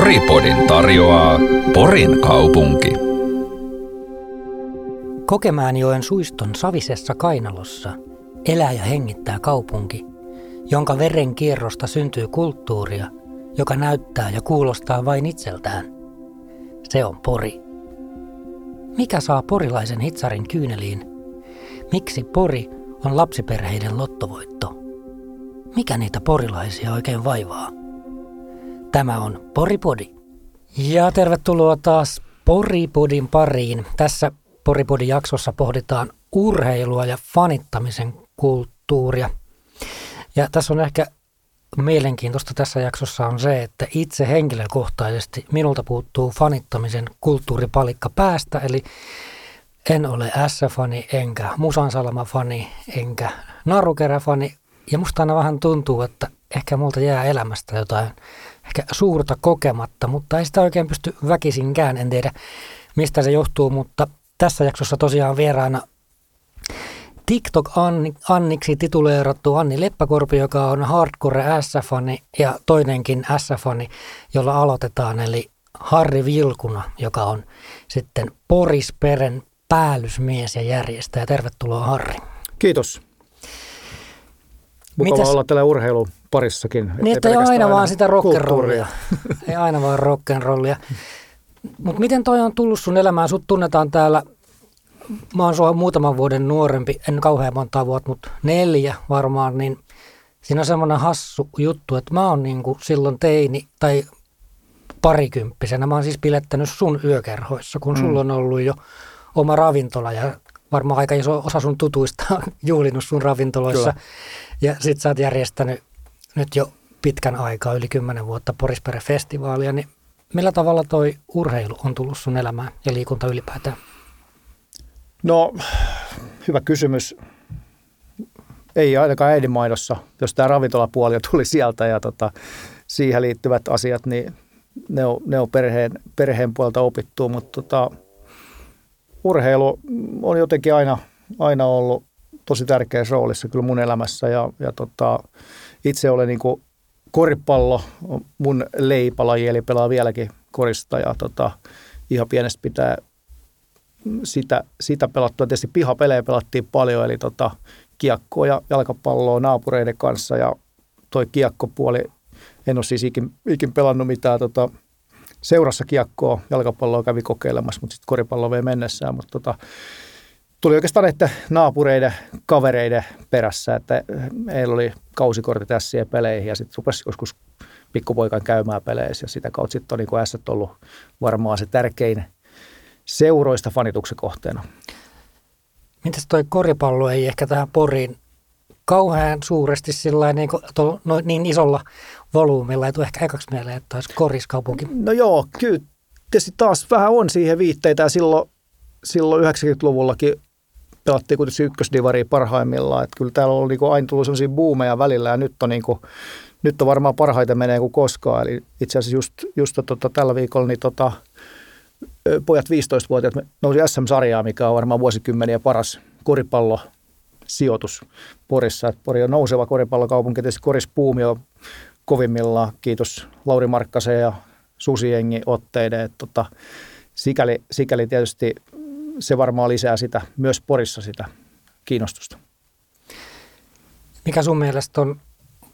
Poripodin tarjoaa Porin kaupunki. Kokemäenjoen suiston savisessa kainalossa elää ja hengittää kaupunki, jonka veren kierrosta syntyy kulttuuria, joka näyttää ja kuulostaa vain itseltään. Se on Pori. Mikä saa porilaisen hitsarin kyyneliin? Miksi Pori on lapsiperheiden lottovoitto? Mikä niitä porilaisia oikein vaivaa? Tämä on Poripodi. Ja tervetuloa taas Poripodin pariin. Tässä Poripodin jaksossa pohditaan urheilua ja fanittamisen kulttuuria. Ja tässä on ehkä mielenkiintoista tässä jaksossa on se, että itse henkilökohtaisesti minulta puuttuu fanittamisen kulttuuripalikka päästä, eli en ole S-fani, enkä Musan Salama-fani, enkä Narukerä-fani. Ja musta aina vähän tuntuu, että ehkä multa jää elämästä jotain ehkä suurta kokematta, mutta ei sitä oikein pysty väkisinkään. En tiedä, mistä se johtuu, mutta tässä jaksossa tosiaan vieraana TikTok-Anniksi tituleerattu Anni Leppäkorpi, joka on hardcore S-fani ja toinenkin S-fani, jolla aloitetaan, eli Harri Vilkuna, joka on sitten Porisperen päällysmies ja järjestäjä. Tervetuloa Harri. Kiitos. Mukava olla tällä urheilu parissakin. Niin, että ei aina, aina vaan sitä rock'n'rollia. ei aina vaan rock'n'rollia. Mutta miten toi on tullut sun elämään? Sut tunnetaan täällä, mä oon sua muutaman vuoden nuorempi, en kauhean monta vuotta, mutta neljä varmaan, niin siinä on semmoinen hassu juttu, että mä oon niinku silloin teini tai parikymppisenä. Mä oon siis pilettänyt sun yökerhoissa, kun mm. sulla on ollut jo oma ravintola ja varmaan aika iso osa sun tutuista on juhlinut sun ravintoloissa. Kyllä. Ja sit sä oot järjestänyt nyt jo pitkän aikaa, yli kymmenen vuotta Porispere-festivaalia, niin millä tavalla toi urheilu on tullut sun elämään ja liikunta ylipäätään? No, hyvä kysymys. Ei ainakaan äidinmaidossa, jos tämä ravintolapuoli tuli sieltä ja tota, siihen liittyvät asiat, niin ne on, ne on perheen, perheen puolta opittu, mutta tota, urheilu on jotenkin aina, aina ollut tosi tärkeässä roolissa kyllä mun elämässä ja, ja tota, itse olen niin kuin koripallo, mun leipälaji, eli pelaa vieläkin korista ja tota, ihan pienestä pitää sitä, sitä pelattua. Tietysti pihapelejä pelattiin paljon, eli tota, kiekkoa ja jalkapalloa naapureiden kanssa ja toi kiekkopuoli, en ole siis ikin, ikin pelannut mitään tota, seurassa kiekkoa, jalkapalloa kävi kokeilemassa, mutta sitten koripallo vei mennessään, mutta tota, tuli oikeastaan että naapureiden, kavereiden perässä, että heillä oli kausikortit ja peleihin ja sitten rupesi joskus pikkupoikan käymään peleissä ja sitä kautta sitten on niin S ollut varmaan se tärkein seuroista fanituksen kohteena. Mitäs toi koripallo ei ehkä tähän Poriin kauhean suuresti sillä niin, no, niin isolla volyymilla, ei tule ehkä ekaksi mieleen, että olisi koriskaupunki. No joo, kyllä tietysti taas vähän on siihen viitteitä ja silloin, silloin 90-luvullakin pelattiin kuitenkin ykkösdivaria parhaimmillaan. Että kyllä täällä on niin aina tullut sellaisia boomeja välillä ja nyt on, niin kuin, nyt on varmaan parhaiten menee kuin koskaan. Eli itse asiassa just, just tota, tällä viikolla niin tota, pojat 15-vuotiaat nousi SM-sarjaa, mikä on varmaan vuosikymmeniä paras koripallo sijoitus Porissa. Et Pori on nouseva koripallokaupunki, tietysti korispuumi on kovimmillaan, kiitos Lauri Markkasen ja Susiengi otteiden. Tota, sikäli, sikäli tietysti se varmaan lisää sitä, myös Porissa sitä kiinnostusta. Mikä sun mielestä on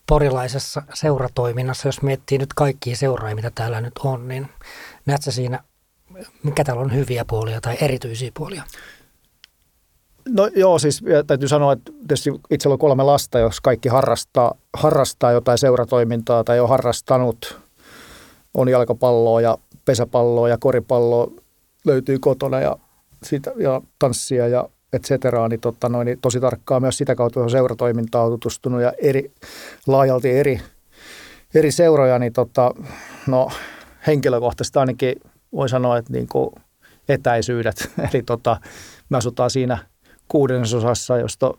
porilaisessa seuratoiminnassa, jos miettii nyt kaikkia seuraajia, mitä täällä nyt on, niin näetkö siinä, mikä täällä on hyviä puolia tai erityisiä puolia? No joo, siis täytyy sanoa, että tietysti itsellä on kolme lasta, jos kaikki harrastaa, harrastaa jotain seuratoimintaa tai on harrastanut, on jalkapalloa ja pesäpalloa ja koripalloa löytyy kotona ja sitä, ja tanssia ja et cetera, niin, tota, noin, niin tosi tarkkaan myös sitä kautta on seuratoimintaa tutustunut ja eri, laajalti eri, eri seuroja, niin tota, no, henkilökohtaisesti ainakin voi sanoa, että niin kuin etäisyydet, eli tota, me asutaan siinä kuudennensosassa, josta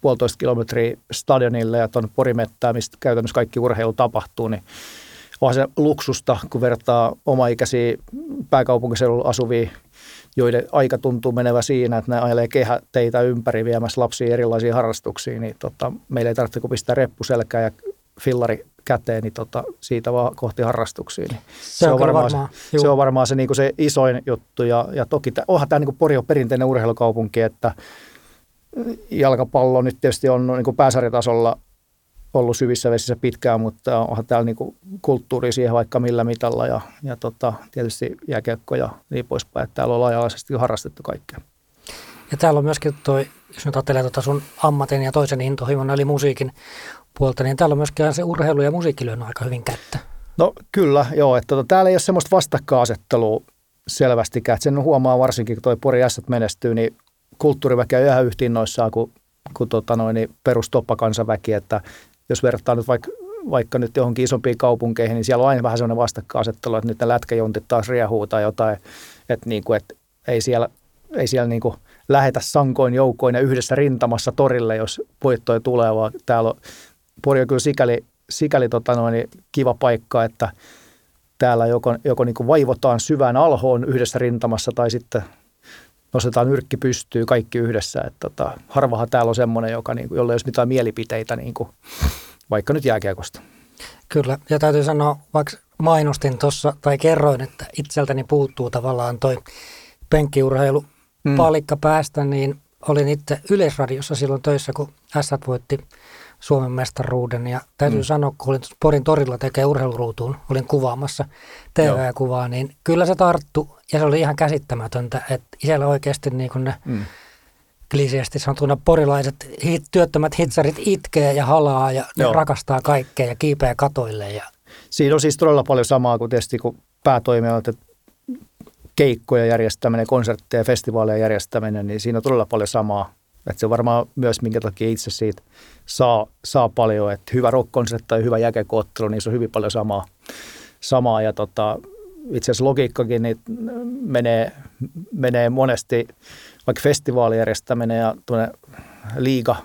puolitoista kilometriä stadionille ja tuonne Porimettään, mistä käytännössä kaikki urheilu tapahtuu, niin onhan se luksusta, kun vertaa omaikäisiä pääkaupunkiseudulla asuvia joiden aika tuntuu menevä siinä, että ne ajelee kehäteitä ympäri viemässä lapsia erilaisiin harrastuksiin, niin tota, meillä ei tarvitse kuin pistää reppu selkään ja fillari käteen, niin tota, siitä vaan kohti harrastuksia. Niin se, se, on varmaan, varmaan se, se on varmaan se, niin kuin se isoin juttu. Ja, ja toki tämä, onhan tämä niin kuin Pori on perinteinen urheilukaupunki, että jalkapallo nyt tietysti on niin kuin pääsarjatasolla ollut syvissä vesissä pitkään, mutta onhan täällä niin kuin kulttuuri siihen vaikka millä mitalla ja, ja tota, tietysti jääkiekko ja niin poispäin. Että täällä on laaja-alaisesti harrastettu kaikkea. Ja täällä on myöskin toi, jos nyt ajattelee tuota sun ammatin ja toisen intohimon, eli musiikin puolta, niin täällä on myöskin se urheilu ja musiikki lyönyt aika hyvin kättä. No kyllä, joo. Että tota, täällä ei ole semmoista vastakkainasettelua selvästikään. Että sen huomaa varsinkin, kun toi Pori S menestyy, niin kulttuuriväki on yhä yhtä innoissaan kuin, kuin tota noin, niin perustoppakansaväki. Että jos vertaa nyt vaikka vaikka nyt johonkin isompiin kaupunkeihin, niin siellä on aina vähän sellainen vastakkainasettelu, että nyt ne lätkäjontit taas riehuu tai jotain, että, niin kuin, että ei siellä, ei siellä niin kuin lähetä sankoin joukoin ja yhdessä rintamassa torille, jos voittoja tulee, vaan täällä on, Pori on kyllä sikäli, sikäli tota noin, kiva paikka, että täällä joko, joko niin kuin vaivotaan syvään alhoon yhdessä rintamassa tai sitten nostetaan nyrkki pystyy kaikki yhdessä. Että tota, harvahan täällä on semmoinen, joka, niin kuin, jolla ei olisi mitään mielipiteitä, niin kuin, vaikka nyt jääkiekosta. Kyllä, ja täytyy sanoa, vaikka mainostin tuossa tai kerroin, että itseltäni puuttuu tavallaan toi penkkiurheilu mm. palikka päästä, niin olin itse Yleisradiossa silloin töissä, kun S voitti Suomen mestaruuden. Ja täytyy mm. sanoa, kun olin Porin torilla tekee urheiluruutuun, olin kuvaamassa TV-kuvaa, niin kyllä se tarttu ja se oli ihan käsittämätöntä, että siellä oikeasti niin kuin ne mm. kliseesti sanottuna porilaiset hit, työttömät hitsarit itkee ja halaa ja ne rakastaa kaikkea ja kiipeää katoille. Ja... Siinä on siis todella paljon samaa kuin tietysti kun päätoimijat, että keikkoja järjestäminen, konsertteja, festivaaleja järjestäminen, niin siinä on todella paljon samaa. Että se on varmaan myös, minkä takia itse siitä saa, saa paljon, että hyvä rock tai hyvä jäkekoottelu, niin se on hyvin paljon samaa. samaa ja tota, itse asiassa logiikkakin niin menee, menee monesti, vaikka festivaalijärjestäminen ja liiga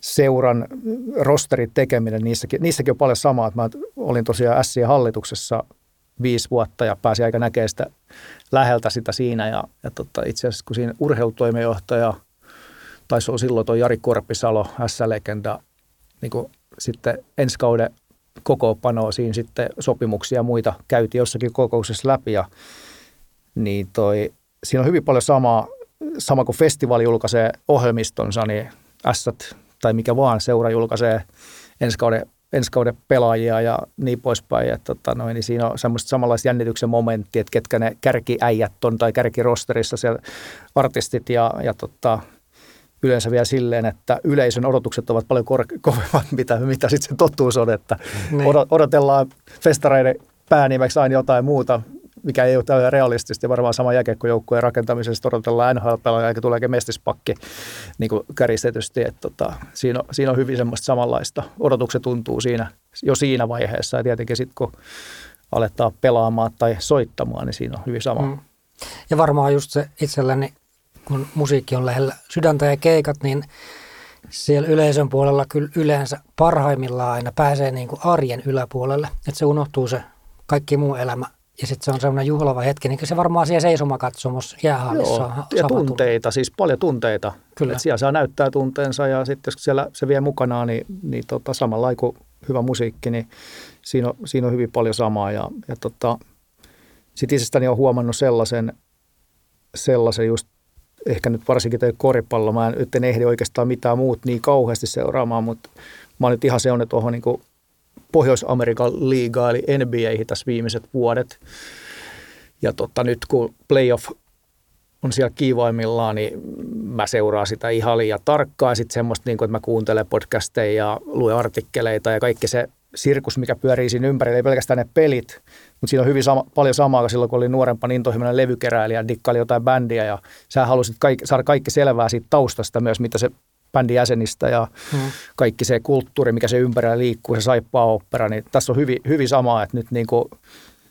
seuran rosterin tekeminen, niissäkin, niissäkin on paljon samaa. Mä olin tosiaan Sien hallituksessa viisi vuotta ja pääsi aika näkemään sitä läheltä sitä siinä. Ja, ja tota, itse asiassa kun siinä urheilutoimenjohtaja taisi olla silloin tuo Jari Korpisalo, S-legenda, niin kuin sitten ensi kauden kokoopanoa siinä sitten sopimuksia ja muita käytiin jossakin kokouksessa läpi ja niin toi, siinä on hyvin paljon samaa, sama kuin festivaali julkaisee ohjelmistonsa, niin S tai mikä vaan seura julkaisee ensi kauden ensi kauden pelaajia ja niin poispäin. Että, tota, noin, niin siinä on semmoista samanlaista jännityksen momenttia, että ketkä ne kärkiäijät on tai kärkirosterissa siellä artistit ja, ja tota, yleensä vielä silleen, että yleisön odotukset ovat paljon kor- kovemmat, mitä, mitä sitten se totuus on, että niin. odotellaan festareiden päänimeksi aina jotain muuta, mikä ei ole täysin realistista. Varmaan sama jääkiekkojoukkueen rakentamisesta odotellaan NHL-pelaajaa, eikä tuleekin mestispakki niin kuin käristetysti. Että tota, siinä, on, siinä on hyvin semmoista samanlaista. Odotukset tuntuu siinä, jo siinä vaiheessa ja tietenkin sitten kun aletaan pelaamaan tai soittamaan, niin siinä on hyvin sama. Mm. Ja varmaan just se itselläni, kun musiikki on lähellä sydäntä ja keikat, niin siellä yleisön puolella kyllä yleensä parhaimmillaan aina pääsee niin kuin arjen yläpuolelle, että se unohtuu se kaikki muu elämä ja sitten se on sellainen juhlava hetki, niin se varmaan siellä seisomakatsomus jäähallissa Joo, ja tunteita, siis paljon tunteita. Kyllä. Et siellä saa näyttää tunteensa ja sitten jos siellä se vie mukanaan, niin, niin tota, samalla kuin hyvä musiikki, niin siinä on, siinä on hyvin paljon samaa. Ja, ja tota, sitten itsestäni olen huomannut sellaisen, sellaisen just ehkä nyt varsinkin toi koripallo. Mä nyt en ehdi oikeastaan mitään muut niin kauheasti seuraamaan, mutta mä oon nyt ihan seonnut tuohon niin Pohjois-Amerikan liigaa eli NBA tässä viimeiset vuodet. Ja totta, nyt kun playoff on siellä kiivoimillaan, niin mä seuraan sitä ihan liian tarkkaan. Sitten semmoista, niin kuin, että mä kuuntelen podcasteja ja luen artikkeleita ja kaikki se sirkus, mikä pyörii siinä ympärillä, ei pelkästään ne pelit, mutta siinä on hyvin sama, paljon samaa kuin silloin, kun oli nuorempa intohimoinen levykeräilijä, dikkaili jotain bändiä ja sä halusit kaikki, saada kaikki selvää siitä taustasta myös, mitä se bändin jäsenistä ja hmm. kaikki se kulttuuri, mikä se ympärillä liikkuu, se saippaa opera, niin tässä on hyvin, hyvin samaa, että nyt niin kuin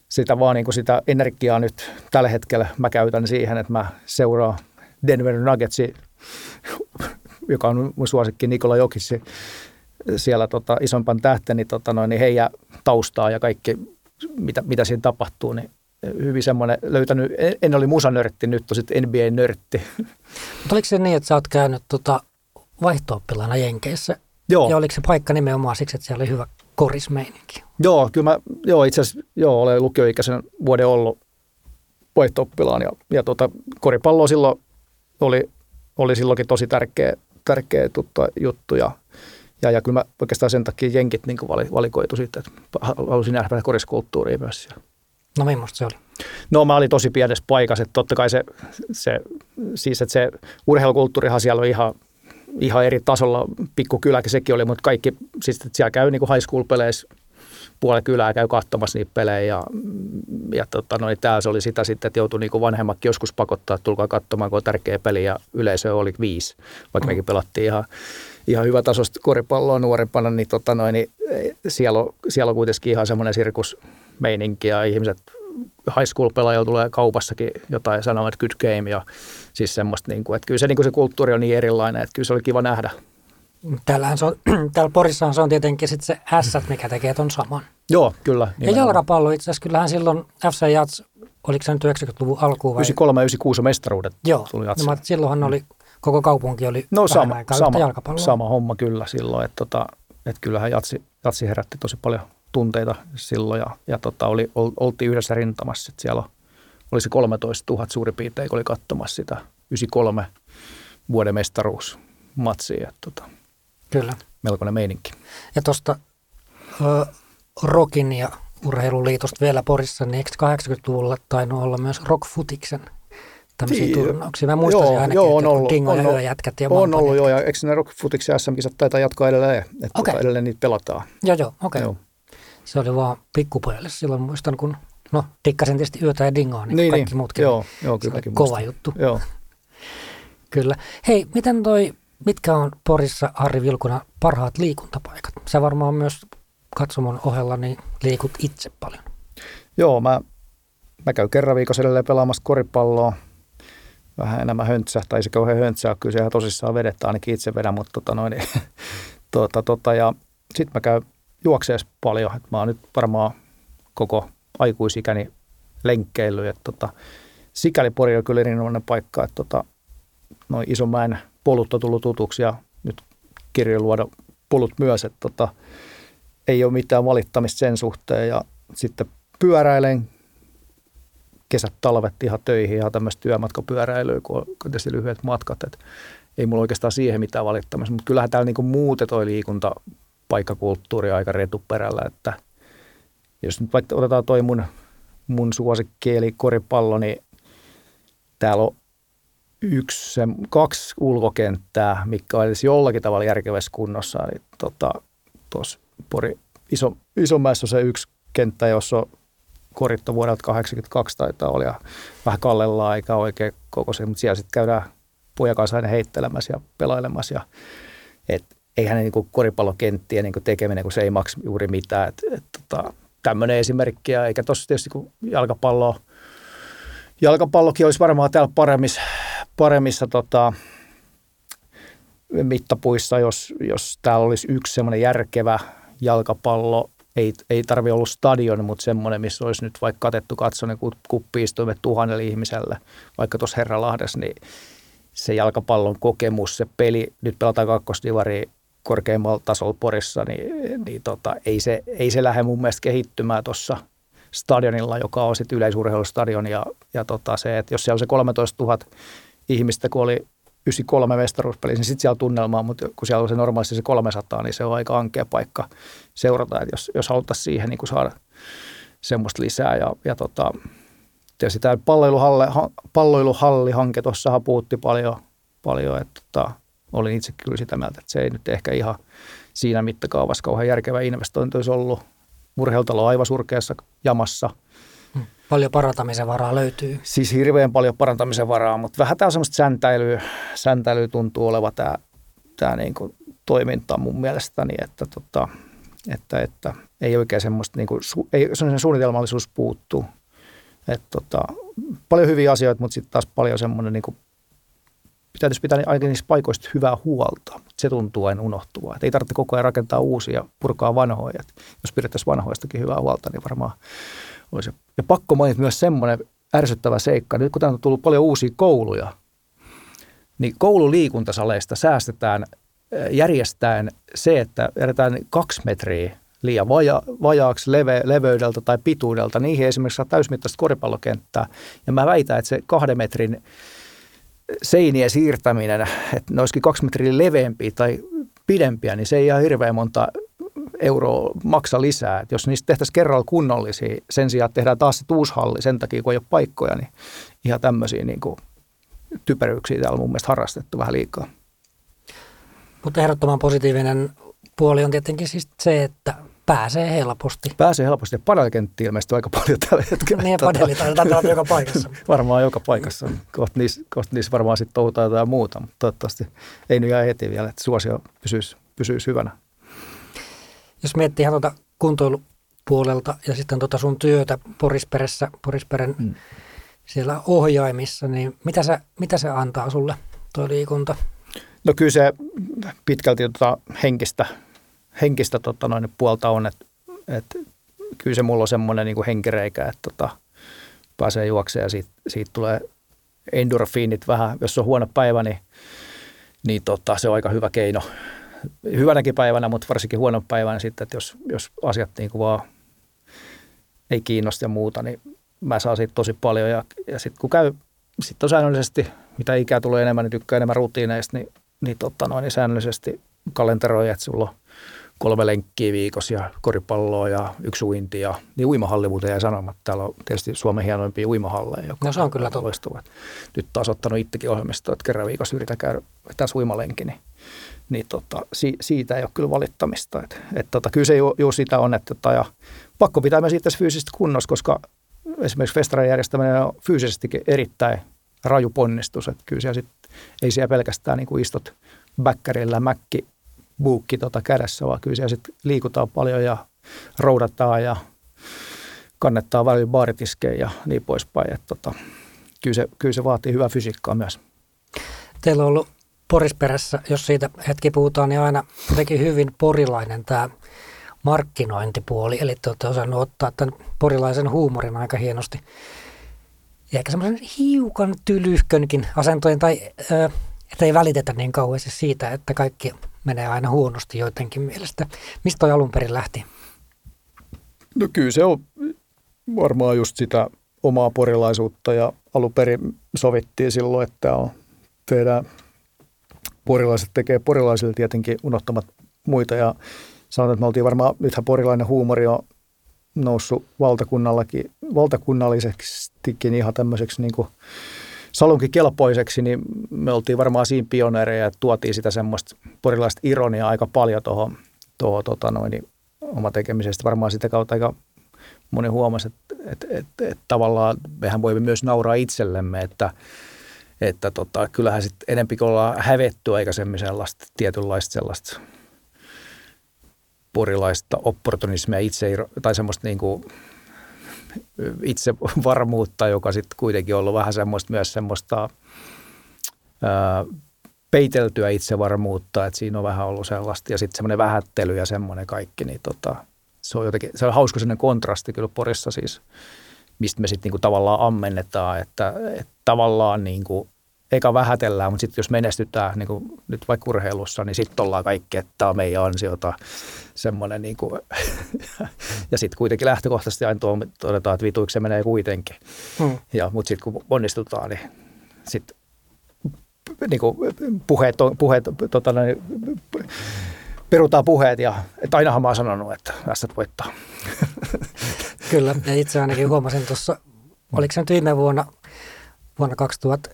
sitä vaan niin kuin sitä energiaa nyt tällä hetkellä mä käytän siihen, että mä seuraan Denver Nuggetsi, joka on mun suosikki Nikola Jokissi, siellä tota, isompan tähten, niin, tota noin, niin heidän taustaa ja kaikki, mitä, mitä siinä tapahtuu, niin hyvin semmoinen löytänyt, en oli musanörtti, nyt on sitten NBA-nörtti. Mutta oliko se niin, että sä oot käynyt tota vaihto Jenkeissä. Joo. Ja oliko se paikka nimenomaan siksi, että siellä oli hyvä korismeininki. Joo, kyllä mä, joo, itse asiassa, joo, olen lukioikäisen vuoden ollut vaihto ja, ja tota, koripallo silloin oli, oli silloinkin tosi tärkeä, tärkeä tutta, juttu ja, ja, ja kyllä mä oikeastaan sen takia jenkit niin valikoitu sitten, että halusin nähdä koriskulttuuria myös siellä. No millaista se oli? No mä olin tosi pienessä paikassa, että totta kai se, se siis että se urheilukulttuurihan siellä on ihan, ihan eri tasolla, pikkukyläkin sekin oli, mutta kaikki, siis että siellä käy niin kuin high school-peleissä puoli kylää käy katsomassa niitä pelejä ja, ja tota, no, niin täällä se oli sitä sitten, että joutui niin vanhemmatkin joskus pakottaa, että tulkaa katsomaan, kun on tärkeä peli ja yleisö oli viisi, vaikka mm. mekin pelattiin ihan, ihan hyvä tasosta koripalloa nuorempana, niin, tota, no, niin siellä, on, siellä on kuitenkin ihan semmoinen sirkusmeininki ja ihmiset high school pelaajilla tulee kaupassakin jotain sanoa, että good game ja siis semmoista, niin kuin, että kyllä se, niin kuin se kulttuuri on niin erilainen, että kyllä se oli kiva nähdä. Täällähän se on, täällä Porissahan se on tietenkin sitten se S, mikä tekee ton saman. Joo, kyllä. Nimenomaan. Ja jalkapallo itse asiassa, kyllähän silloin FC Jats, oliko se nyt 90-luvun alkuun vai? 93 ja 96 mestaruudet Joo, tuli no, silloinhan oli, koko kaupunki oli no, sama, sama, jalkapalloa. sama homma kyllä silloin, että, tota, että kyllähän Jatsi, Jatsi herätti tosi paljon tunteita silloin ja, ja tota, oli, oltiin yhdessä rintamassa. Että siellä oli se 13 000 suurin piirtein, kun oli katsomassa sitä 93 vuoden mestaruusmatsia. Tota, Kyllä. Melkoinen meininki. Ja tuosta Rokin ja urheiluliitosta vielä Porissa, niin eikö 80-luvulla tainnut olla myös rockfutiksen tämmöisiä niin, turnauksia? Mä muistan joo, ainakin, joo, on ollut, Dingo on, ja Yöjätkät ja On ollut joo, ja eikö ne rockfutiksen SM-kisat taitaa jatkaa edelleen, että okay. tota, edelleen niitä pelataan. Joo, joo, okei. Okay. Se oli vaan pikkupojalle silloin, muistan, kun no tikkasin tietysti Yötä ja Dingoa, niin, niin kaikki niin, muutkin. Joo, joo kyllä kova juttu. Joo. kyllä. Hei, miten toi, mitkä on Porissa, Harri Vilkuna, parhaat liikuntapaikat? Sä varmaan myös katsomon ohella niin liikut itse paljon. Joo, mä, mä käyn kerran viikossa edelleen pelaamassa koripalloa. Vähän enemmän höntsää, tai se kauhean höntsää, kyllä se ihan tosissaan vedetään, ainakin itse vedän, mutta tota noin, tota, tota, ja sitten mä käyn juokseessa paljon, että mä oon nyt varmaan koko aikuisikäni lenkkeily, että tota, sikäli Pori on kyllä erinomainen paikka, että tota, noin Isomäen polut on tullut tutuksi ja nyt kirjoiluoda polut myös, että tota, ei ole mitään valittamista sen suhteen ja sitten pyöräilen kesät, talvet ihan töihin, ihan tämmöistä työmatkapyöräilyä, kun on tietysti lyhyet matkat, että ei mulla oikeastaan siihen mitään valittamista, mutta kyllähän täällä niin muuten toi liikunta paikkakulttuuri aika retuperällä, että jos nyt vaikka otetaan toi mun, mun suosikki eli koripallo, niin täällä on yksi, kaksi ulkokenttää, mikä on edes jollakin tavalla järkevässä kunnossa. Eli tota, tuossa Pori iso, Isomäessä on se yksi kenttä, jossa on korittu vuodelta 82 taitaa olla ja vähän kallellaan eikä oikein koko se, mutta siellä sitten käydään pojan aina heittelemässä ja pelailemassa. Ja, et, eihän ne niin koripallokenttien niin tekeminen, kun se ei maksa juuri mitään. Et, et, tota, tämmöinen esimerkki, ja eikä tuossa tietysti kun jalkapallo, jalkapallokin olisi varmaan täällä paremmissa, paremmissa tota, mittapuissa, jos, jos täällä olisi yksi semmoinen järkevä jalkapallo, ei, ei tarvi olla stadion, mutta semmoinen, missä olisi nyt vaikka katettu katsonen kuppiistuimet tuhannelle ihmiselle, vaikka tuossa Herralahdessa, niin se jalkapallon kokemus, se peli, nyt pelataan kakkosdivari korkeimmalla tasolla Porissa, niin, niin tota, ei, se, ei se lähde mun mielestä kehittymään tuossa stadionilla, joka on sitten yleisurheilustadion ja, ja tota se, että jos siellä on se 13 000 ihmistä, kun oli 93 mestaruuspeli, niin sitten siellä tunnelmaa, mutta kun siellä on se normaalisti se 300, niin se on aika ankea paikka seurata, että jos, jos haluttaisiin siihen niin kuin saada semmoista lisää. Ja, ja tota, tietysti tämä palloiluhalli, palloiluhallihanke tuossahan puhutti paljon, paljon että tota, olin itse kyllä sitä mieltä, että se ei nyt ehkä ihan siinä mittakaavassa kauhean järkevä investointi olisi ollut. Urheiltalo on aivan surkeassa jamassa – Paljon parantamisen varaa löytyy. Siis hirveän paljon parantamisen varaa, mutta vähän tämä semmoista säntäilyä, säntäilyä tuntuu oleva tämä, tämä niin kuin toiminta mun mielestäni, että, tota, että, että ei oikein semmoista, niin kuin, ei, semmoinen suunnitelmallisuus puuttuu. Että tota, paljon hyviä asioita, mutta sitten taas paljon semmoinen, niin kuin, pitäisi pitää ainakin niistä paikoista hyvää huolta, mutta se tuntuu aina unohtuvaa. Ei tarvitse koko ajan rakentaa uusia, purkaa vanhoja. Et jos pidettäisiin vanhoistakin hyvää huolta, niin varmaan olisi. Ja pakko mainita myös semmoinen ärsyttävä seikka. Nyt kun tänne on tullut paljon uusia kouluja, niin koululiikuntasaleista säästetään järjestäen se, että jätetään kaksi metriä liian vaja, vajaaksi leve, leveydeltä tai pituudelta. Niihin esimerkiksi saa täysmittaista koripallokenttää. Ja mä väitän, että se kahden metrin seinien siirtäminen, että ne olisikin kaksi metriä leveämpiä tai pidempiä, niin se ei ihan hirveän monta euroa maksa lisää. Et jos niistä tehtäisiin kerralla kunnollisia, sen sijaan että tehdään taas se uushalli sen takia, kun ei ole paikkoja, niin ihan tämmöisiä niin kuin typeryyksiä täällä on mun mielestä harrastettu vähän liikaa. Mutta ehdottoman positiivinen puoli on tietenkin siis se, että pääsee helposti. Pääsee helposti. Padelkenttiä ilmeisesti aika paljon tällä hetkellä. Niin, ja padeli taitaa joka paikassa. varmaan joka paikassa. Kohta niissä, kohta niissä varmaan sitten touhutaan jotain muuta, mutta toivottavasti ei nyt jää heti vielä, että suosio pysyisi, pysyisi hyvänä. Jos miettii ihan tuota kuntoilupuolelta ja sitten tuota sun työtä Porisperessä, Porisperen hmm. siellä ohjaimissa, niin mitä se, mitä se antaa sulle tuo liikunta? No kyllä se pitkälti tuota henkistä, henkistä tota noin, puolta on, että, että kyllä se mulla on semmoinen niin henkireikä, että tota, pääsee juoksemaan ja siitä, siitä tulee endorfiinit vähän. Jos on huono päivä, niin, niin tota, se on aika hyvä keino. Hyvänäkin päivänä, mutta varsinkin huono päivänä sitten, että jos, jos asiat niin kuin vaan ei kiinnosta ja muuta, niin mä saan siitä tosi paljon. Ja, ja sitten kun käy sitten säännöllisesti, mitä ikää tulee enemmän, niin tykkää enemmän rutiineista, niin niin, totta noin, niin säännöllisesti kalenteroi, että sulla on kolme lenkkiä viikossa ja koripalloa ja yksi uinti ja niin uimahalli muuten jäi sanomatta. Täällä on tietysti Suomen hienoimpia uimahalleja. Joka no se on kyllä totta. Nyt taas ottanut itsekin ohjelmistoa, että kerran viikossa yritän käydä tässä uimalenki, niin, niin tota, si, siitä ei ole kyllä valittamista. Et, et tota, kyllä se ju, ju sitä on, että tota, ja pakko pitää myös itse fyysisesti kunnossa, koska esimerkiksi festarin järjestäminen on fyysisestikin erittäin raju ponnistus. Että kyllä siellä sit, ei siellä pelkästään niin kuin istot bäkkärillä mäkki, buukki tota kädessä, vaan kyllä siellä sit liikutaan paljon ja roudataan ja kannettaa välillä baaritiskejä ja niin poispäin. Että tota, kyllä, se, kyllä se vaatii hyvää fysiikkaa myös. Teillä on ollut Porisperässä, jos siitä hetki puhutaan, niin aina teki hyvin porilainen tämä markkinointipuoli. Eli te olette osannut ottaa tämän porilaisen huumorin aika hienosti ja ehkä semmoisen hiukan tylyhkönkin asentojen, tai että ei välitetä niin kauheasti siitä, että kaikki menee aina huonosti joidenkin mielestä. Mistä toi alun perin lähti? No kyllä se on varmaan just sitä omaa porilaisuutta ja alun perin sovittiin silloin, että on, tehdään, porilaiset tekee porilaisille tietenkin unohtamat muita ja sanotaan, että me oltiin varmaan, nythän porilainen huumori on noussut valtakunnallakin, valtakunnallisestikin ihan tämmöiseksi niin kuin salonkikelpoiseksi, niin me oltiin varmaan siinä pioneereja ja tuotiin sitä semmoista porilaista ironiaa aika paljon tuohon tuohon tota noin, niin oma tekemisestä. Varmaan sitä kautta aika moni huomasi, että, että, että, että tavallaan mehän voimme myös nauraa itsellemme, että, että tota, kyllähän sitten enempi ollaan hävetty aikaisemmin sellaista tietynlaista sellaista porilaista opportunismia itse, tai semmoista niin kuin itsevarmuutta, joka sitten kuitenkin on ollut vähän semmoista myös semmoista ää, peiteltyä itsevarmuutta, että siinä on vähän ollut sellaista, ja sitten semmoinen vähättely ja semmoinen kaikki, niin tota, se on jotenkin, se on hauska sellainen kontrasti kyllä Porissa siis, mistä me sitten niinku tavallaan ammennetaan, että, että tavallaan niinku eka vähätellään, mutta sitten jos menestytään, niin kuin nyt vaikka urheilussa, niin sitten ollaan kaikki, että tämä on meidän ansiota. Semmoinen niin kuin, ja sitten kuitenkin lähtökohtaisesti aina todetaan, että vituiksi se menee kuitenkin. Hmm. Ja, mutta sitten kun onnistutaan, niin sitten niin kuin puheet, puheet tota, niin, perutaan puheet ja että ainahan mä oon sanonut, että ässät voittaa. Kyllä, ja itse ainakin huomasin tuossa, oliko se nyt viime vuonna, vuonna 2000,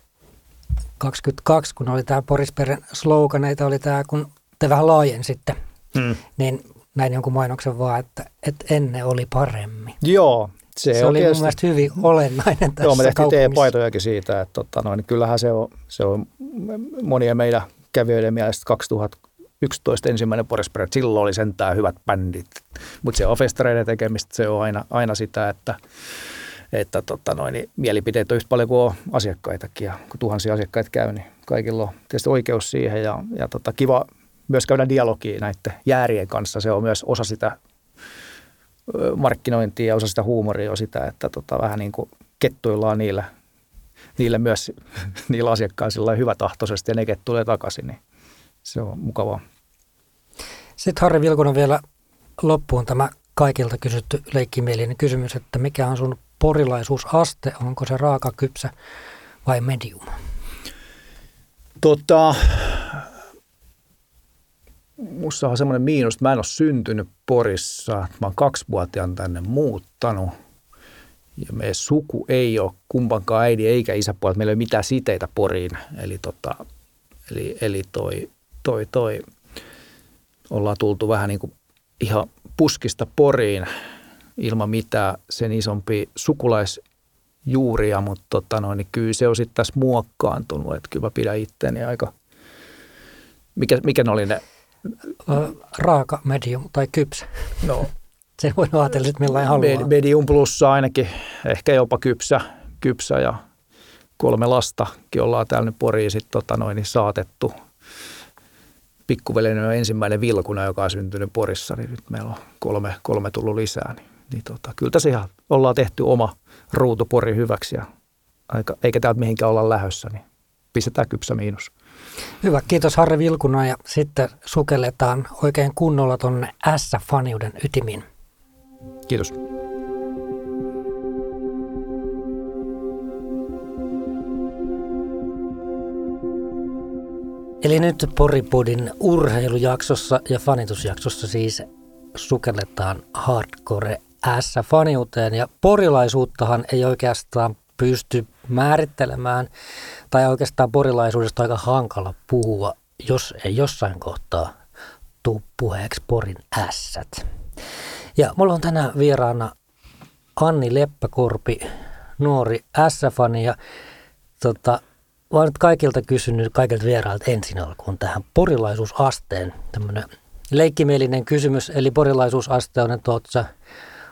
22, kun oli tämä Porisperen sloganeita, oli tämä, kun te vähän laajensitte, hmm. niin näin jonkun mainoksen vaan, että, että ennen oli paremmin. Joo, se, se oli mun mielestä hyvin olennainen tässä Joo, me tehtiin paitojakin siitä, että tota, noin, niin kyllähän se on, se on monia meidän kävijöiden mielestä 2011 ensimmäinen Porisper, silloin oli sentään hyvät bändit, mutta se on festareiden tekemistä, se on aina, aina sitä, että että tota noin, niin mielipiteet on yhtä paljon kuin asiakkaitakin ja kun tuhansia asiakkaita käy, niin kaikilla on tietysti oikeus siihen ja, ja tota, kiva myös käydä dialogia näiden jäärien kanssa. Se on myös osa sitä markkinointia ja osa sitä huumoria on sitä, että tota, vähän niin kuin kettuillaan niillä, niillä myös niillä asiakkailla hyvätahtoisesti ja ne tulee takaisin, niin se on mukavaa. Sitten Harri Vilkunen vielä loppuun tämä kaikilta kysytty leikkimielinen kysymys, että mikä on sun porilaisuusaste, onko se raaka, kypsä vai medium? Tota, musta on semmoinen miinus, että mä en ole syntynyt Porissa. Mä oon kaksivuotiaan tänne muuttanut. Ja meidän suku ei ole kumpankaan äidin eikä isäpuolta. Meillä ei ole mitään siteitä Poriin. Eli, tota, eli, eli toi, toi, toi, ollaan tultu vähän niin kuin ihan puskista Poriin ilman mitään sen isompi sukulaisjuuria, mutta tota noin, niin kyllä se on sitten tässä muokkaantunut, että kyllä mä pidän itteeni aika, mikä, mikä ne oli ne? Raaka, medium tai kypsä. No, se voi ajatella sitten millainen haluaa. Medium plussa ainakin, ehkä jopa kypsä, kypsä ja kolme lastakin ollaan täällä nyt Poriin sitten tota noin, niin saatettu – pikkuveljeni on ensimmäinen vilkuna, joka on syntynyt Porissa, niin nyt meillä on kolme, kolme tullut lisää. Niin, niin tota, kyllä tässä ihan ollaan tehty oma ruutu Pori hyväksi ja aika, eikä täältä mihinkään olla lähössä, niin pistetään kypsä miinus. Hyvä, kiitos Harri Vilkuna ja sitten sukelletaan oikein kunnolla tuonne S-faniuden ytimiin. Kiitos. Eli nyt Poripodin urheilujaksossa ja fanitusjaksossa siis sukelletaan hardcore S-faniuteen ja porilaisuuttahan ei oikeastaan pysty määrittelemään tai oikeastaan porilaisuudesta aika hankala puhua, jos ei jossain kohtaa tuu puheeksi porin ässät. Ja mulla on tänään vieraana Anni Leppäkorpi, nuori S-fani ja tota, oon nyt kaikilta kysynyt, kaikilta vierailta ensin alkuun tähän porilaisuusasteen, tämmöinen leikkimielinen kysymys, eli porilaisuusaste on, että sä,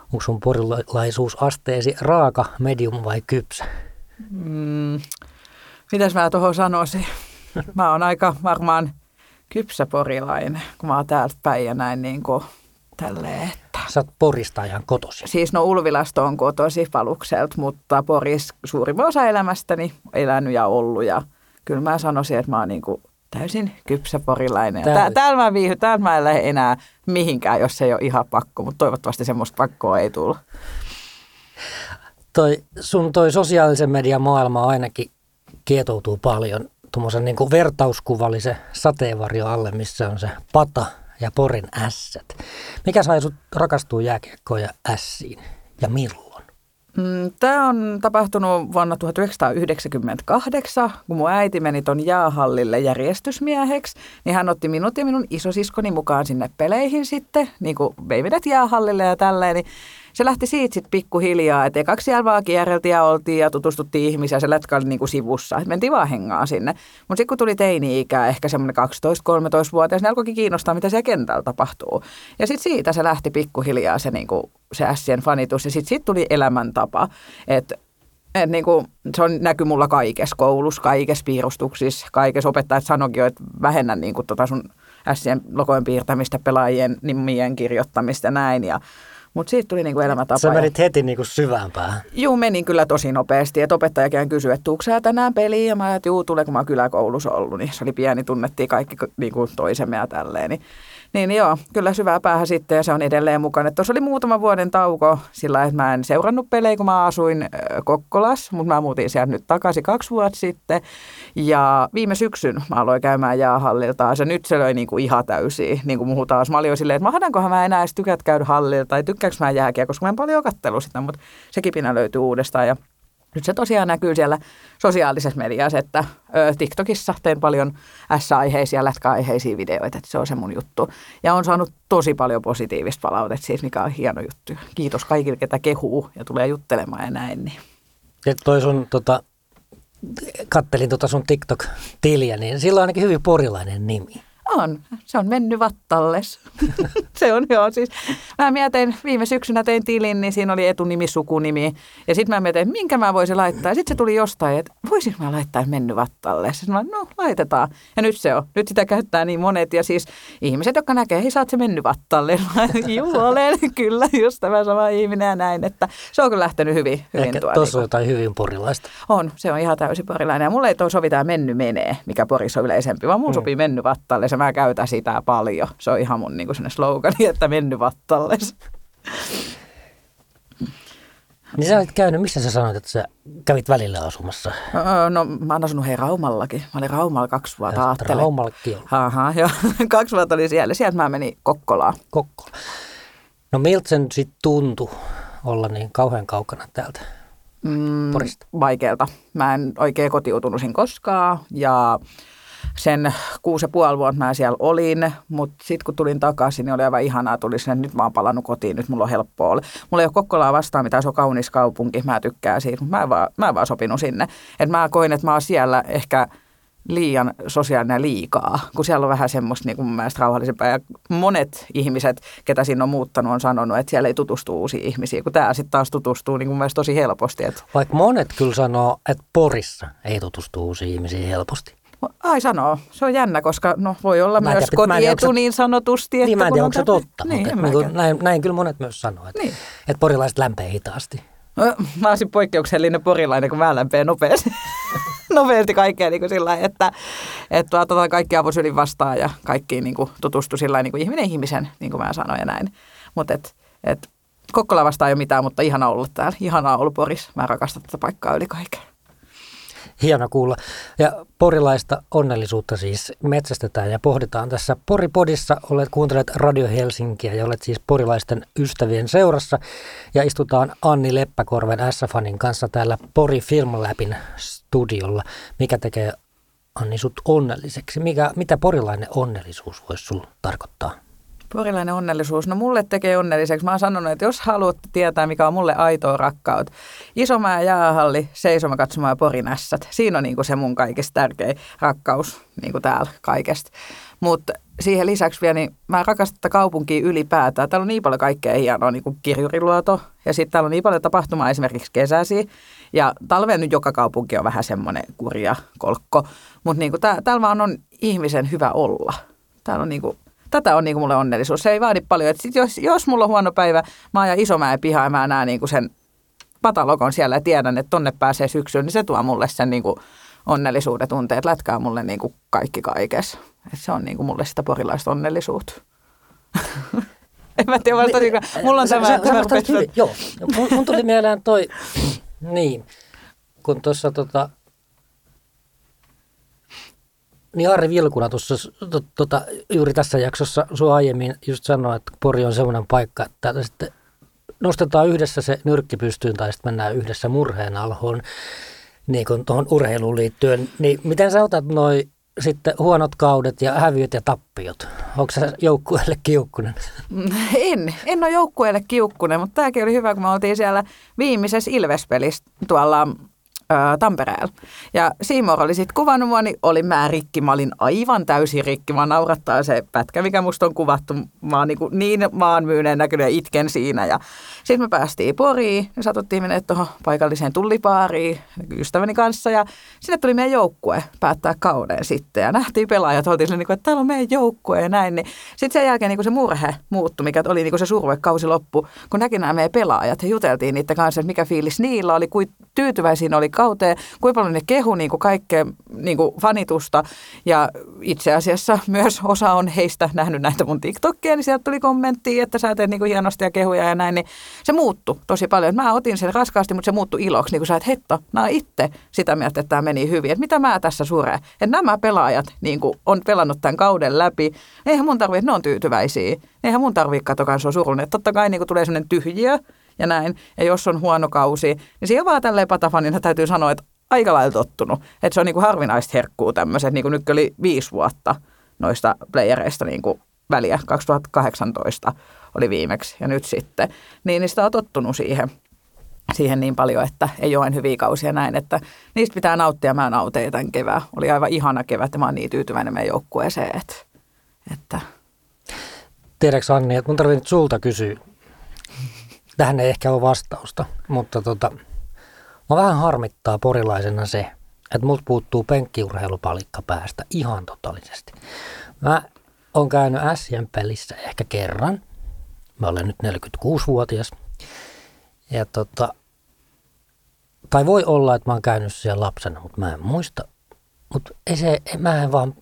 onko sun porilaisuusasteesi raaka, medium vai kypsä? Mm, mitäs mä tuohon sanoisin? Mä oon aika varmaan kypsä porilainen, kun mä oon täältä päin ja näin niin kuin tälleen. Sä oot Porista ajan kotosi. Siis no Ulvilasta on kotosi Palukselta, mutta Poris suurin osa elämästäni elänyt ja ollut. Ja kyllä mä sanoisin, että mä oon niin kuin täysin kypsä porilainen. Tää, täällä mä viihy, täällä mä en lähde enää mihinkään, jos se ei ole ihan pakko, mutta toivottavasti semmoista pakkoa ei tule. Toi, sun toi sosiaalisen median maailma ainakin kietoutuu paljon tuommoisen niin vertauskuvallisen sateenvarjo alle, missä on se pata ja Porin ässät. Mikä sai sut rakastua jääkiekkoon ja ässiin ja milloin? Mm, Tämä on tapahtunut vuonna 1998, kun mun äiti meni ton jäähallille järjestysmieheksi, niin hän otti minut ja minun isosiskoni mukaan sinne peleihin sitten, niin kuin vei jäähallille ja tälleen, niin se lähti siitä sitten pikkuhiljaa, että ekaksi siellä vaan kierreltiin ja oltiin ja tutustuttiin ihmisiä, ja se lätkä oli niinku sivussa, että mentiin vaan hengaa sinne. Mutta sitten kun tuli teini-ikä, ehkä semmoinen 12-13-vuotias, niin alkoikin kiinnostaa, mitä siellä kentällä tapahtuu. Ja sitten siitä se lähti pikkuhiljaa se, niinku, se fanitus, ja sitten siitä tuli elämäntapa, että et niinku, se on näky mulla kaikessa koulussa, kaikessa piirustuksissa, kaikessa opettajat sanoikin että vähennä niinku tota sun ässien logojen piirtämistä, pelaajien nimien kirjoittamista ja näin. Ja mutta siitä tuli niinku elämäntapa. Sä menit heti niinku syvään päähän. Juu, menin kyllä tosi nopeasti. Et opettajakin kysyi, että tuutko sä tänään peliin? Ja mä ajattelin, että juu, tulee, kun mä kyläkoulussa ollut. Niin se oli pieni, tunnettiin kaikki niinku toisemme ja tälleen. Niin niin joo, kyllä syvää päähän sitten ja se on edelleen mukana. Tuossa oli muutama vuoden tauko sillä, että mä en seurannut pelejä, kun mä asuin Kokkolas, mutta mä muutin sieltä nyt takaisin kaksi vuotta sitten. Ja viime syksyn mä aloin käymään jäähallilta ja nyt se löi niin kuin ihan täysiä, niin kuin taas. Mä olin jo silleen, että mahdankohan mä enää edes tykät käydä hallilta tai tykkääkö mä jääkiä, koska mä en paljon kattelu sitä, mutta se kipinä löytyy uudestaan ja nyt se tosiaan näkyy siellä sosiaalisessa mediassa, että ö, TikTokissa teen paljon S-aiheisia, lätkäaiheisia videoita, että se on se mun juttu. Ja on saanut tosi paljon positiivista palautetta siis, mikä on hieno juttu. Kiitos kaikille, ketä kehuu ja tulee juttelemaan ja näin. Niin. Ja toi sun, tota, kattelin tota sun TikTok-tiliä, niin sillä on ainakin hyvin porilainen nimi. On. Se on mennyt vattalles. se on joo. Siis, mä mietin, viime syksynä tein tilin, niin siinä oli etunimi, sukunimi. Ja sitten mä mietin, minkä mä voisin laittaa. Sitten se tuli jostain, että voisin mä laittaa mennyt vattalle. Sitten mä no laitetaan. Ja nyt se on. Nyt sitä käyttää niin monet. Ja siis ihmiset, jotka näkee, hei saat se mennyt vattalle. Juu, olen kyllä just tämä sama ihminen ja näin. Että se on kyllä lähtenyt hyvin. hyvin Ehkä tuossa on jotain hyvin porilaista. On, se on ihan täysin porilainen. Ja mulle ei toi sovi tämä menny menee, mikä Porissa on yleisempi, vaan mun mm. sopii mennyt vattalle. Se mä käytän sitä paljon. Se on ihan mun niin kuin slogani, että mennyt vattalles. Niin sä olet käynyt, missä sä sanoit, että sä kävit välillä asumassa? Öö, no mä oon asunut hei Raumallakin. Mä olin Raumalla kaksi vuotta, ajattelin. Raumallakin on. Aha, joo. kaksi vuotta oli siellä. Sieltä mä menin Kokkolaan. Kokkola. No miltä sen sitten tuntui olla niin kauhean kaukana täältä Mm, Porista? vaikealta. Mä en oikein kotiutunut siinä koskaan ja sen kuusi ja puoli vuotta mä siellä olin, mutta sitten kun tulin takaisin, niin oli aivan ihanaa, tuli sinne, nyt mä oon palannut kotiin, nyt mulla on helppoa olla. Mulla ei ole Kokkolaa vastaan mitään, se on kaunis kaupunki, mä tykkään siitä, mutta mä en vaan, mä en vaan sopinut sinne. Et mä koin, että mä oon siellä ehkä liian sosiaalinen liikaa, kun siellä on vähän semmoista niin kuin mun mielestä rauhallisempaa. Ja monet ihmiset, ketä siinä on muuttanut, on sanonut, että siellä ei tutustu uusiin ihmisiin, kun tämä sitten taas tutustuu niin mun mielestä tosi helposti. Että, Vaikka monet kyllä sanoo, että Porissa ei tutustu uusiin ihmisiin helposti. Ai sanoo, se on jännä, koska no, voi olla Mä myös tiedä, onko kotietu se- niin sanotusti. Että Niin mä en tiedä, on onko se tätä- totta, niin, mutta niin kuin, näin, näin kyllä monet myös sanoo, että, Niin. että porilaiset lämpee hitaasti. No, Mä olisin poikkeuksellinen porilainen, kun mä lämpeen nopeasti, nopeasti kaikkea niin kuin sillä että, että otetaan kaikki avosylin vastaan ja kaikki niin kuin tutustu sillä niin kuin ihminen ihmisen, niin kuin mä sanoin ja näin. Mutta et, et, Kokkola vastaan ei ole mitään, mutta ihana olla täällä. Ihanaa ollut Poris. Mä rakastan tätä paikkaa yli kaiken. Hieno kuulla. Ja porilaista onnellisuutta siis metsästetään ja pohditaan tässä Poripodissa. Olet kuuntelet Radio Helsinkiä ja olet siis porilaisten ystävien seurassa. Ja istutaan Anni Leppäkorven S-Fanin kanssa täällä Pori Film Labin studiolla. Mikä tekee Anni sut onnelliseksi? Mikä, mitä porilainen onnellisuus voisi sulla tarkoittaa? Porilainen onnellisuus. No mulle tekee onnelliseksi. Mä oon sanonut, että jos haluat tietää, mikä on mulle aitoa rakkaut, Isomäen jäähalli, seisoma katsomaan Porin ässät. Siinä on niinku se mun kaikista tärkein rakkaus niinku täällä kaikesta. Mutta siihen lisäksi vielä, niin mä rakastan tätä kaupunkia ylipäätään. Täällä on niin paljon kaikkea hienoa, niin kuin kirjuriluoto. Ja sitten täällä on niin paljon tapahtumaa esimerkiksi kesäsi. Ja talven nyt joka kaupunki on vähän semmoinen kurja kolkko. Mutta niin tää, täällä vaan on ihmisen hyvä olla. Täällä on niinku, tätä on niinku mulle onnellisuus. Se ei vaadi paljon. Et sit jos, jos mulla on huono päivä, mä ajan Isomäen pihaan ja mä näen niinku sen patalokon siellä ja tiedän, että tonne pääsee syksyyn, niin se tuo mulle sen niinku onnellisuuden tunteet. Lätkää mulle niinku kaikki kaikessa. Et se on niinku mulle sitä porilaista onnellisuutta. en mä tiedä, vastasinko. Mulla on Sä- tämä, sä tämä rupesi- hyvin. Joo, mun, mun tuli mieleen toi, niin, kun tuossa tota, niin Ari Vilkuna tuossa to, tota, juuri tässä jaksossa sua aiemmin just sanoi, että Pori on semmoinen paikka, että sitten nostetaan yhdessä se nyrkki pystyyn tai sitten mennään yhdessä murheen alhoon, niin kuin tuohon urheiluun liittyen. Niin miten sä otat noi sitten huonot kaudet ja häviöt ja tappiot? Onko se joukkueelle kiukkunen? En, en ole joukkueelle kiukkunen, mutta tämäkin oli hyvä, kun me oltiin siellä viimeisessä Ilves-pelissä tuolla ö, Tampereella. Ja Seymour oli sitten kuvannut mua, niin olin mä rikki. Mä olin aivan täysin rikki. Mä naurattaa se pätkä, mikä musta on kuvattu. Mä oon niin, niin maanmyyneen näkynyt ja itken siinä. Ja sitten me päästiin Poriin ja satuttiin mennä tuohon paikalliseen tullipaariin ystäväni kanssa. Ja sinne tuli meidän joukkue päättää kauden sitten. Ja nähtiin pelaajat, oltiin sille, niin kuin, että täällä on meidän joukkue ja näin. Niin sitten sen jälkeen niin se murhe muuttui, mikä oli niin se survekausi loppu, kun näki nämä meidän pelaajat ja juteltiin niiden kanssa, että mikä fiilis niillä oli, kuin tyytyväisiä ne oli kauteen, kuinka paljon ne kehu niin kuin kaikkea niin kuin fanitusta. Ja itse asiassa myös osa on heistä nähnyt näitä mun TikTokkeja, niin sieltä tuli kommenttia, että sä teet niin kuin hienosti ja kehuja ja näin, niin se muuttui tosi paljon. Mä otin sen raskaasti, mutta se muuttui iloksi, niin kuin sä, että hetto, nämä on itse sitä mieltä, että tämä meni hyvin. Että mitä mä tässä sureen? Että nämä pelaajat niin kuin on pelannut tämän kauden läpi. Eihän mun tarvitse, ne on tyytyväisiä. Eihän mun tarvitse katsoa, se on surullinen. Totta kai niin kuin tulee sellainen tyhjiö ja näin. Ja jos on huono kausi, niin siihen vaan tälleen patafanina täytyy sanoa, että aika lailla tottunut. Että se on niin kuin harvinaista herkkuu tämmöiset, niin kuin nyt oli viisi vuotta noista playereista niin kuin väliä. 2018 oli viimeksi ja nyt sitten. Niin, niin sitä on tottunut siihen siihen niin paljon, että ei ole hyviä kausia näin, että niistä pitää nauttia. Mä nautin tämän kevään. Oli aivan ihana kevät ja mä oon niin tyytyväinen meidän joukkueeseen, että, että Tiedätkö Anni, että mun tarvitsee nyt sulta kysyä. Tähän ei ehkä ole vastausta, mutta tota, mä vähän harmittaa porilaisena se, että mut puuttuu penkkiurheilupalikka päästä ihan totaalisesti. Mä oon käynyt Sien pelissä ehkä kerran. Mä olen nyt 46-vuotias. Ja tota, tai voi olla, että mä oon käynyt siellä lapsena, mutta mä en muista. Mutta ei se, mä en vaan,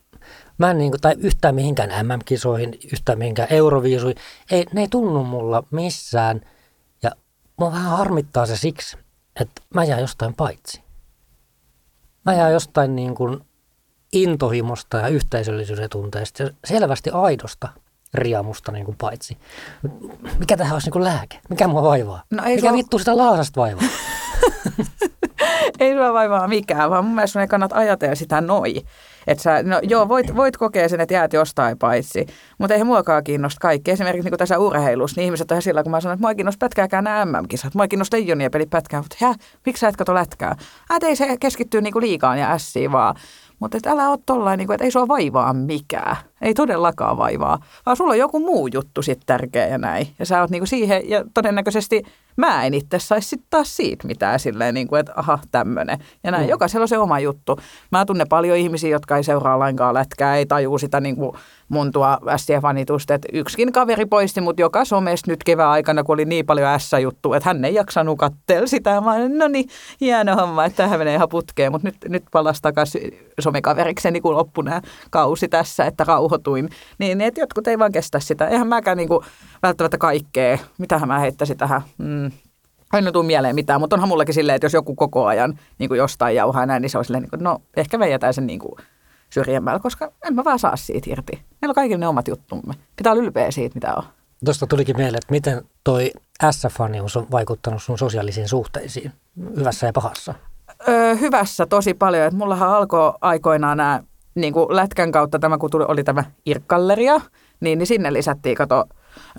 Mä en niin kuin, tai yhtään mihinkään MM-kisoihin, yhtään mihinkään Euroviisuihin. Ei, ne ei tunnu mulla missään. Mua vähän harmittaa se siksi, että mä jään jostain paitsi. Mä jään jostain niin kuin intohimosta ja yhteisöllisyyden tunteesta ja selvästi aidosta riamusta niin kuin paitsi. Mikä tähän olisi niin kuin lääke? Mikä mua vaivaa? No ei Mikä sua- vittu sitä laasasta vaivaa? ei sua vaivaa mikään, vaan mun mielestä sun ei kannata ajatella sitä noi. Että sä, no joo, voit, voit kokea sen, että jäät jostain paitsi, mutta eihän muakaan kiinnosta kaikki. Esimerkiksi niin tässä urheilussa, niin ihmiset on sillä, kun mä sanon, että mua ei kiinnosta pätkääkään nämä MM-kisat. Mua ei kiinnosta leijonia peli pätkää, mutta hä, miksi sä et kato lätkää? Ää, ei se keskittyy niinku liikaan ja ässiin vaan. Mutta et älä ole tollain, niin että ei sua vaivaa mikään. Ei todellakaan vaivaa, vaan sulla on joku muu juttu sitten tärkeä ja näin. Ja sä oot niinku siihen, ja todennäköisesti mä en itse saisi sitten taas siitä mitään silleen, niin kuin, että aha, tämmöinen. Ja näin, mm. jokaisella on se oma juttu. Mä tunnen paljon ihmisiä, jotka ei seuraa lainkaan lätkää, ei tajuu sitä niin kuin mun tuo S-fanitusta. Että yksikin kaveri poisti mut joka somesta nyt kevään aikana, kun oli niin paljon S-juttu, että hän ei jaksanut katsella sitä. Mä olin, no niin, hieno homma, että tähän menee ihan putkeen, mutta nyt, nyt palasi takaisin somekaverikseni, kun loppui nämä kausi tässä, että rauhoituin. Niin, että jotkut ei vaan kestä sitä. Eihän mäkään niin kuin, välttämättä kaikkea. Mitähän mä heittäisin tähän? Mm. Ei nyt tule mieleen mitään, mutta onhan mullakin silleen, että jos joku koko ajan niin kuin jostain jauhaa näin, niin se on silleen, niin kuin, no ehkä me jätän sen niin kuin syrjemmällä, koska en mä vaan saa siitä irti. Meillä on kaikille ne omat juttumme. Pitää olla ylpeä siitä, mitä on. Tuosta tulikin mieleen, että miten toi S-fanius on vaikuttanut sun sosiaalisiin suhteisiin, hyvässä ja pahassa. Öö, hyvässä tosi paljon. Et mullahan alkoi aikoinaan nämä niin kuin lätkän kautta tämä, kun tuli, oli tämä Irkkalleria, niin, niin sinne lisättiin, kato,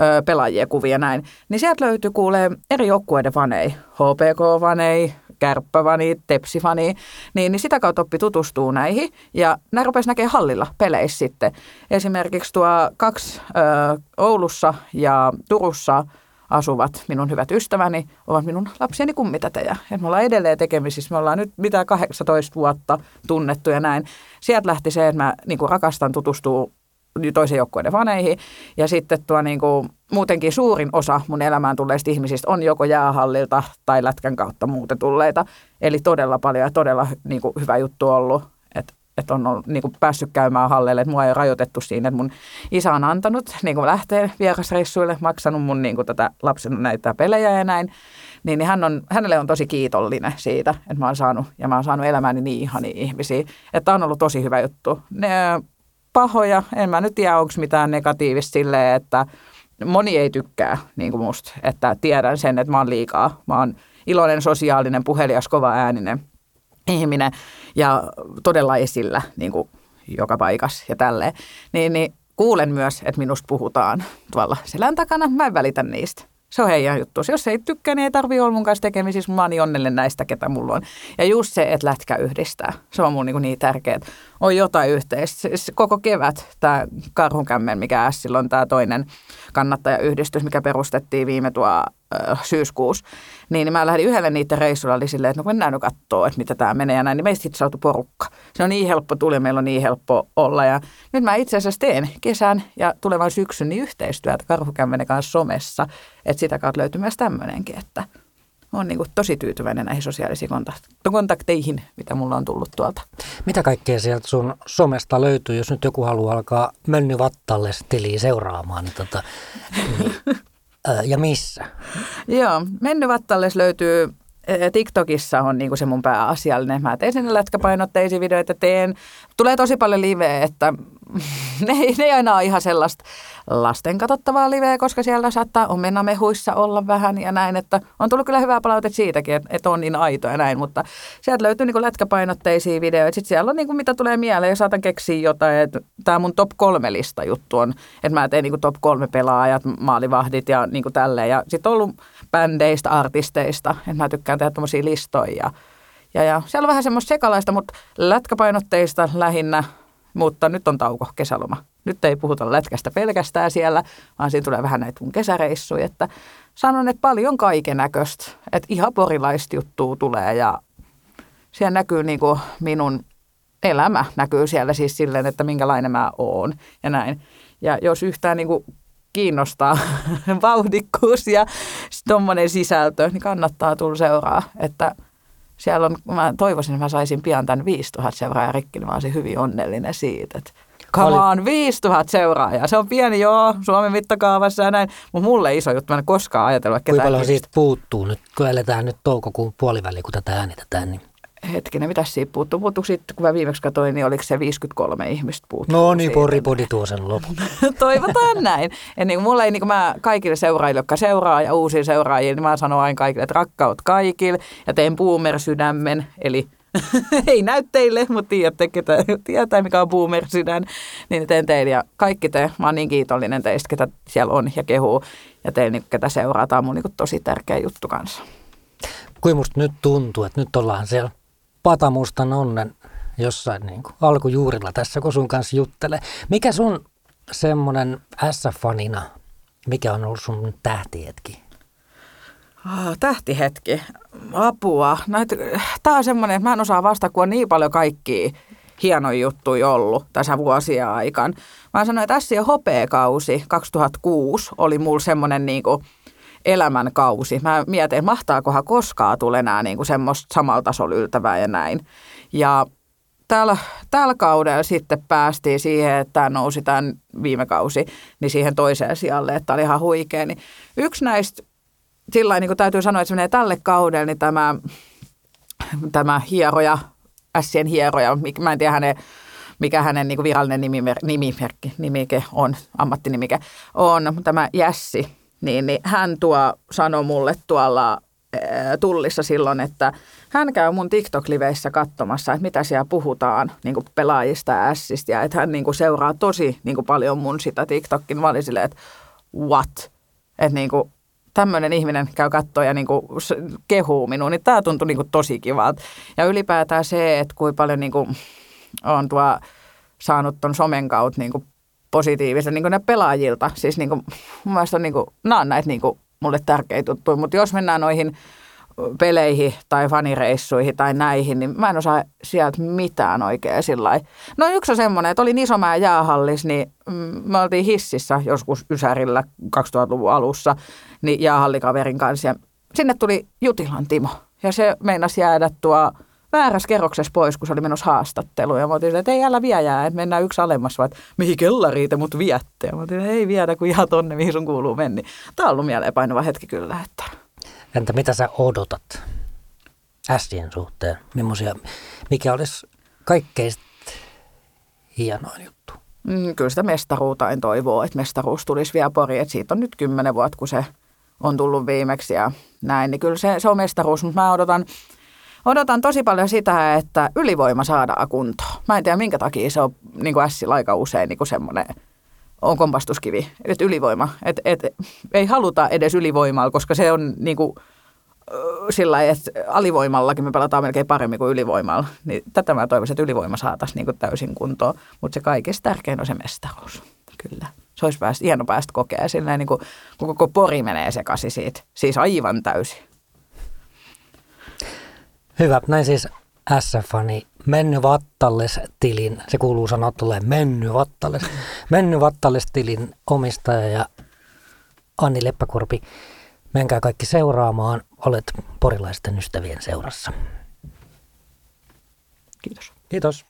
öö, pelaajien kuvia näin. Niin sieltä löytyi kuulee eri joukkueiden vanei, HPK-vanei, kärppävani, tepsifani, niin, niin sitä kautta oppi tutustuu näihin. Ja nämä rupesi näkemään hallilla peleissä sitten. Esimerkiksi tuo kaksi ö, Oulussa ja Turussa asuvat minun hyvät ystäväni ovat minun lapsieni kummitätejä. Et me ollaan edelleen tekemisissä. Me ollaan nyt mitä 18 vuotta tunnettu ja näin. Sieltä lähti se, että mä niin kuin rakastan tutustua toisen joukkueiden faneihin. Ja sitten tuo niin kuin, muutenkin suurin osa mun elämään tulleista ihmisistä on joko jäähallilta tai lätkän kautta muuten tulleita. Eli todella paljon ja todella niin kuin, hyvä juttu ollut, että että on ollut, niin kuin päässyt käymään halleille, että mua ei rajoitettu siinä, että mun isä on antanut niin kuin lähteä vierasreissuille, maksanut mun niin kuin tätä lapsen näitä pelejä ja näin, niin, niin hän on, hänelle on tosi kiitollinen siitä, että mä oon saanut, ja mä oon saanut elämääni niin ihania ihmisiä, että on ollut tosi hyvä juttu. Ne pahoja, en mä nyt tiedä, onko mitään negatiivista silleen, että moni ei tykkää niin kuin musta, että tiedän sen, että mä oon liikaa, mä oon iloinen, sosiaalinen, puhelias, kova ääninen ihminen ja todella esillä niin kuin joka paikassa ja tälleen, niin, niin kuulen myös, että minusta puhutaan tuolla selän takana. Mä en välitä niistä. Se on heidän juttu. Jos ei tykkää, niin ei tarvitse olla mun kanssa tekemisissä. Mä oon niin onnellinen näistä, ketä mulla on. Ja just se, että lätkä yhdistää. Se on mun niin, niin tärkeää. On jotain yhteistä. Koko kevät tämä Karhunkämmen, mikä Sillä on tämä toinen kannattajayhdistys, mikä perustettiin viime tuo äh, syyskuussa. Niin, niin mä lähdin yhdelle niiden reissulla, oli silleen, että no mennään nyt katsoa, että mitä tämä menee ja näin. Niin meistä sitten saatu porukka. Se on niin helppo tuli, meillä on niin helppo olla. Ja nyt mä itse asiassa teen kesän ja tulevan syksyn niin yhteistyötä Karhukämmenen kanssa somessa. Että sitä kautta löytyy myös tämmöinenkin, että on niin kuin tosi tyytyväinen näihin sosiaalisiin kontakteihin, mitä mulla on tullut tuolta. Mitä kaikkea sieltä sun somesta löytyy, jos nyt joku haluaa alkaa Mönny Vattalle tiliä seuraamaan? Niin tota, niin, ja missä? Joo, Menny Vattalles löytyy TikTokissa on niinku se mun pääasiallinen. Mä teen sinne lätkäpainotteisia videoita, teen. Tulee tosi paljon liveä, että ne ei, ne ei aina ole ihan sellaista lasten katsottavaa liveä, koska siellä saattaa omenamehuissa olla vähän ja näin, että on tullut kyllä hyvää palautetta siitäkin, että, että on niin aito ja näin, mutta sieltä löytyy niin lätkäpainotteisia videoita. Sitten siellä on niin kuin, mitä tulee mieleen, jos saatan keksiä jotain, että tämä mun top kolme lista juttu on, että mä teen niin kuin top kolme pelaajat, maalivahdit ja niin kuin tälleen. Ja sitten on ollut bändeistä, artisteista, että mä tykkään tehdä tämmöisiä listoja ja, ja, ja siellä on vähän semmoista sekalaista, mutta lätkäpainotteista lähinnä mutta nyt on tauko, kesäloma. Nyt ei puhuta lätkästä pelkästään siellä, vaan siinä tulee vähän näitä mun kesäreissuja, että sanon, että paljon kaiken näköistä, että ihan porilaista juttua tulee ja siellä näkyy niin kuin minun elämä näkyy siellä siis silleen, että minkälainen mä oon ja näin. Ja jos yhtään niin kuin kiinnostaa vauhdikkuus ja tuommoinen sisältö, niin kannattaa tulla seuraa, että – siellä on, mä toivoisin, että mä saisin pian tämän 5000 seuraajaa rikki, niin mä olisin hyvin onnellinen siitä. Että Come on, 5000 seuraajaa. Se on pieni joo, Suomen mittakaavassa ja näin, mutta mulle iso juttu. Mä en koskaan ajatellut, että Kuinka ketään paljon siitä puuttuu nyt, kun eletään nyt toukokuun puoliväli, kun tätä äänitetään, niin Hetkinen, mitä siitä puuttuu? Puuttuu sitten, kun mä viimeksi katsoin, niin oliko se 53 ihmistä puuttuu. No niin, poripodi tuo sen lopun. Toivotaan näin. Ja niin mulla ei, niin kuin mä kaikille seuraajille, jotka seuraa ja uusia seuraajia, niin mä sanon aina kaikille, että rakkaut kaikille ja teen boomer-sydämen, eli ei näy teille, mutta tiedätte, ketä tietää, mikä on boomer-sydän, niin teen teille ja kaikki te, mä oon niin kiitollinen teistä, ketä siellä on ja kehuu ja teille, niin, ketä seuraa, tämä on mun niin tosi tärkeä juttu kanssa. Kuin musta nyt tuntuu, että nyt ollaan siellä Patamustan onnen jossain niin kuin alkujuurilla tässä, kun sun kanssa juttelee. Mikä sun semmoinen S-fanina, mikä on ollut sun tähtihetki? Ah, tähtihetki. Apua. Näitä, tää on semmoinen, että mä en osaa vastata, kun on niin paljon kaikkia hienoja juttuja ollut tässä vuosia aikaan. Mä sanoin, että S ja hopeakausi 2006 oli mulla semmoinen niinku elämänkausi. Mä mietin, mahtaakohan koskaan tule enää niinku semmoista samalla tasolla yltävää ja näin. Ja tällä, tällä kaudella sitten päästiin siihen, että nousi tämän viime kausi, niin siihen toiseen sijalle, että oli ihan huikea. Niin yksi näistä, sillä niin kuin täytyy sanoa, että se menee tälle kaudelle, niin tämä, tämä hieroja, Sien hieroja, mä en tiedä hänen, mikä hänen niin kuin virallinen nimimer- nimimerkki, nimike on, ammattinimike, on tämä Jässi, niin, niin hän tuo, sanoi mulle tuolla ää, tullissa silloin, että hän käy mun TikTok-liveissä katsomassa, että mitä siellä puhutaan niin kuin pelaajista ja ässistä, ja että hän niin kuin seuraa tosi niin kuin paljon mun sitä TikTokin. Mä olin silleen, että what? Että niin kuin tämmöinen ihminen käy katsoa ja niin kuin kehuu minua, niin tämä tuntui niin kuin tosi kivalta. Ja ylipäätään se, että kuinka paljon niin kuin on tuo saanut ton somen kautta niin kuin positiivista niin ne pelaajilta. Siis niin kuin, mun mielestä on, niin kuin, nämä on näitä niin kuin mulle tärkeitä juttuja, mutta jos mennään noihin peleihin tai fanireissuihin tai näihin, niin mä en osaa sieltä mitään oikein sillä. No yksi on semmoinen, että olin Isomäen jäähallis, niin mm, me oltiin hississä joskus Ysärillä 2000-luvun alussa, niin jäähallikaverin kanssa ja sinne tuli Jutilan Timo ja se meinasi jäädä tuo väärässä kerroksessa pois, kun se oli menossa haastatteluun. Ja mä otin, että ei älä vie jää, että mennään yksi alemmas, vaan että mihin kellariin te mut viette. Ja mä otin, että ei viedä, kun ihan tonne, mihin sun kuuluu mennä. Tämä on ollut mieleenpainuva hetki kyllä, että Entä mitä sä odotat Sien suhteen? Mimmosia, mikä olisi kaikkein hienoin juttu? Mm, kyllä sitä mestaruutta en toivoa, että mestaruus tulisi vielä pori. Että siitä on nyt kymmenen vuotta, kun se on tullut viimeksi ja näin. Niin kyllä se, se on mestaruus, mutta mä odotan, odotan tosi paljon sitä, että ylivoima saadaan kuntoon. Mä en tiedä, minkä takia se on niin kuin Sillä aika usein niin semmoinen on kompastuskivi, että ylivoima. Et, et, ei haluta edes ylivoimaa, koska se on niin kuin, sillä että alivoimallakin me pelataan melkein paremmin kuin ylivoimalla. Niin tätä mä toivoisin, että ylivoima saataisiin niin täysin kuntoon. Mutta se kaikista tärkein on se mestaruus. Kyllä. Se olisi päästä, hieno päästä kokea sillä niin kuin, kun koko pori menee sekaisin siitä. Siis aivan täysin. Hyvä, näin siis S-fani Menny Vattalles-tilin, se kuuluu sanoa tulee Menny Vattalles, Menny Vattalles-tilin omistaja ja Anni Leppäkorpi. Menkää kaikki seuraamaan, olet porilaisten ystävien seurassa. Kiitos. Kiitos.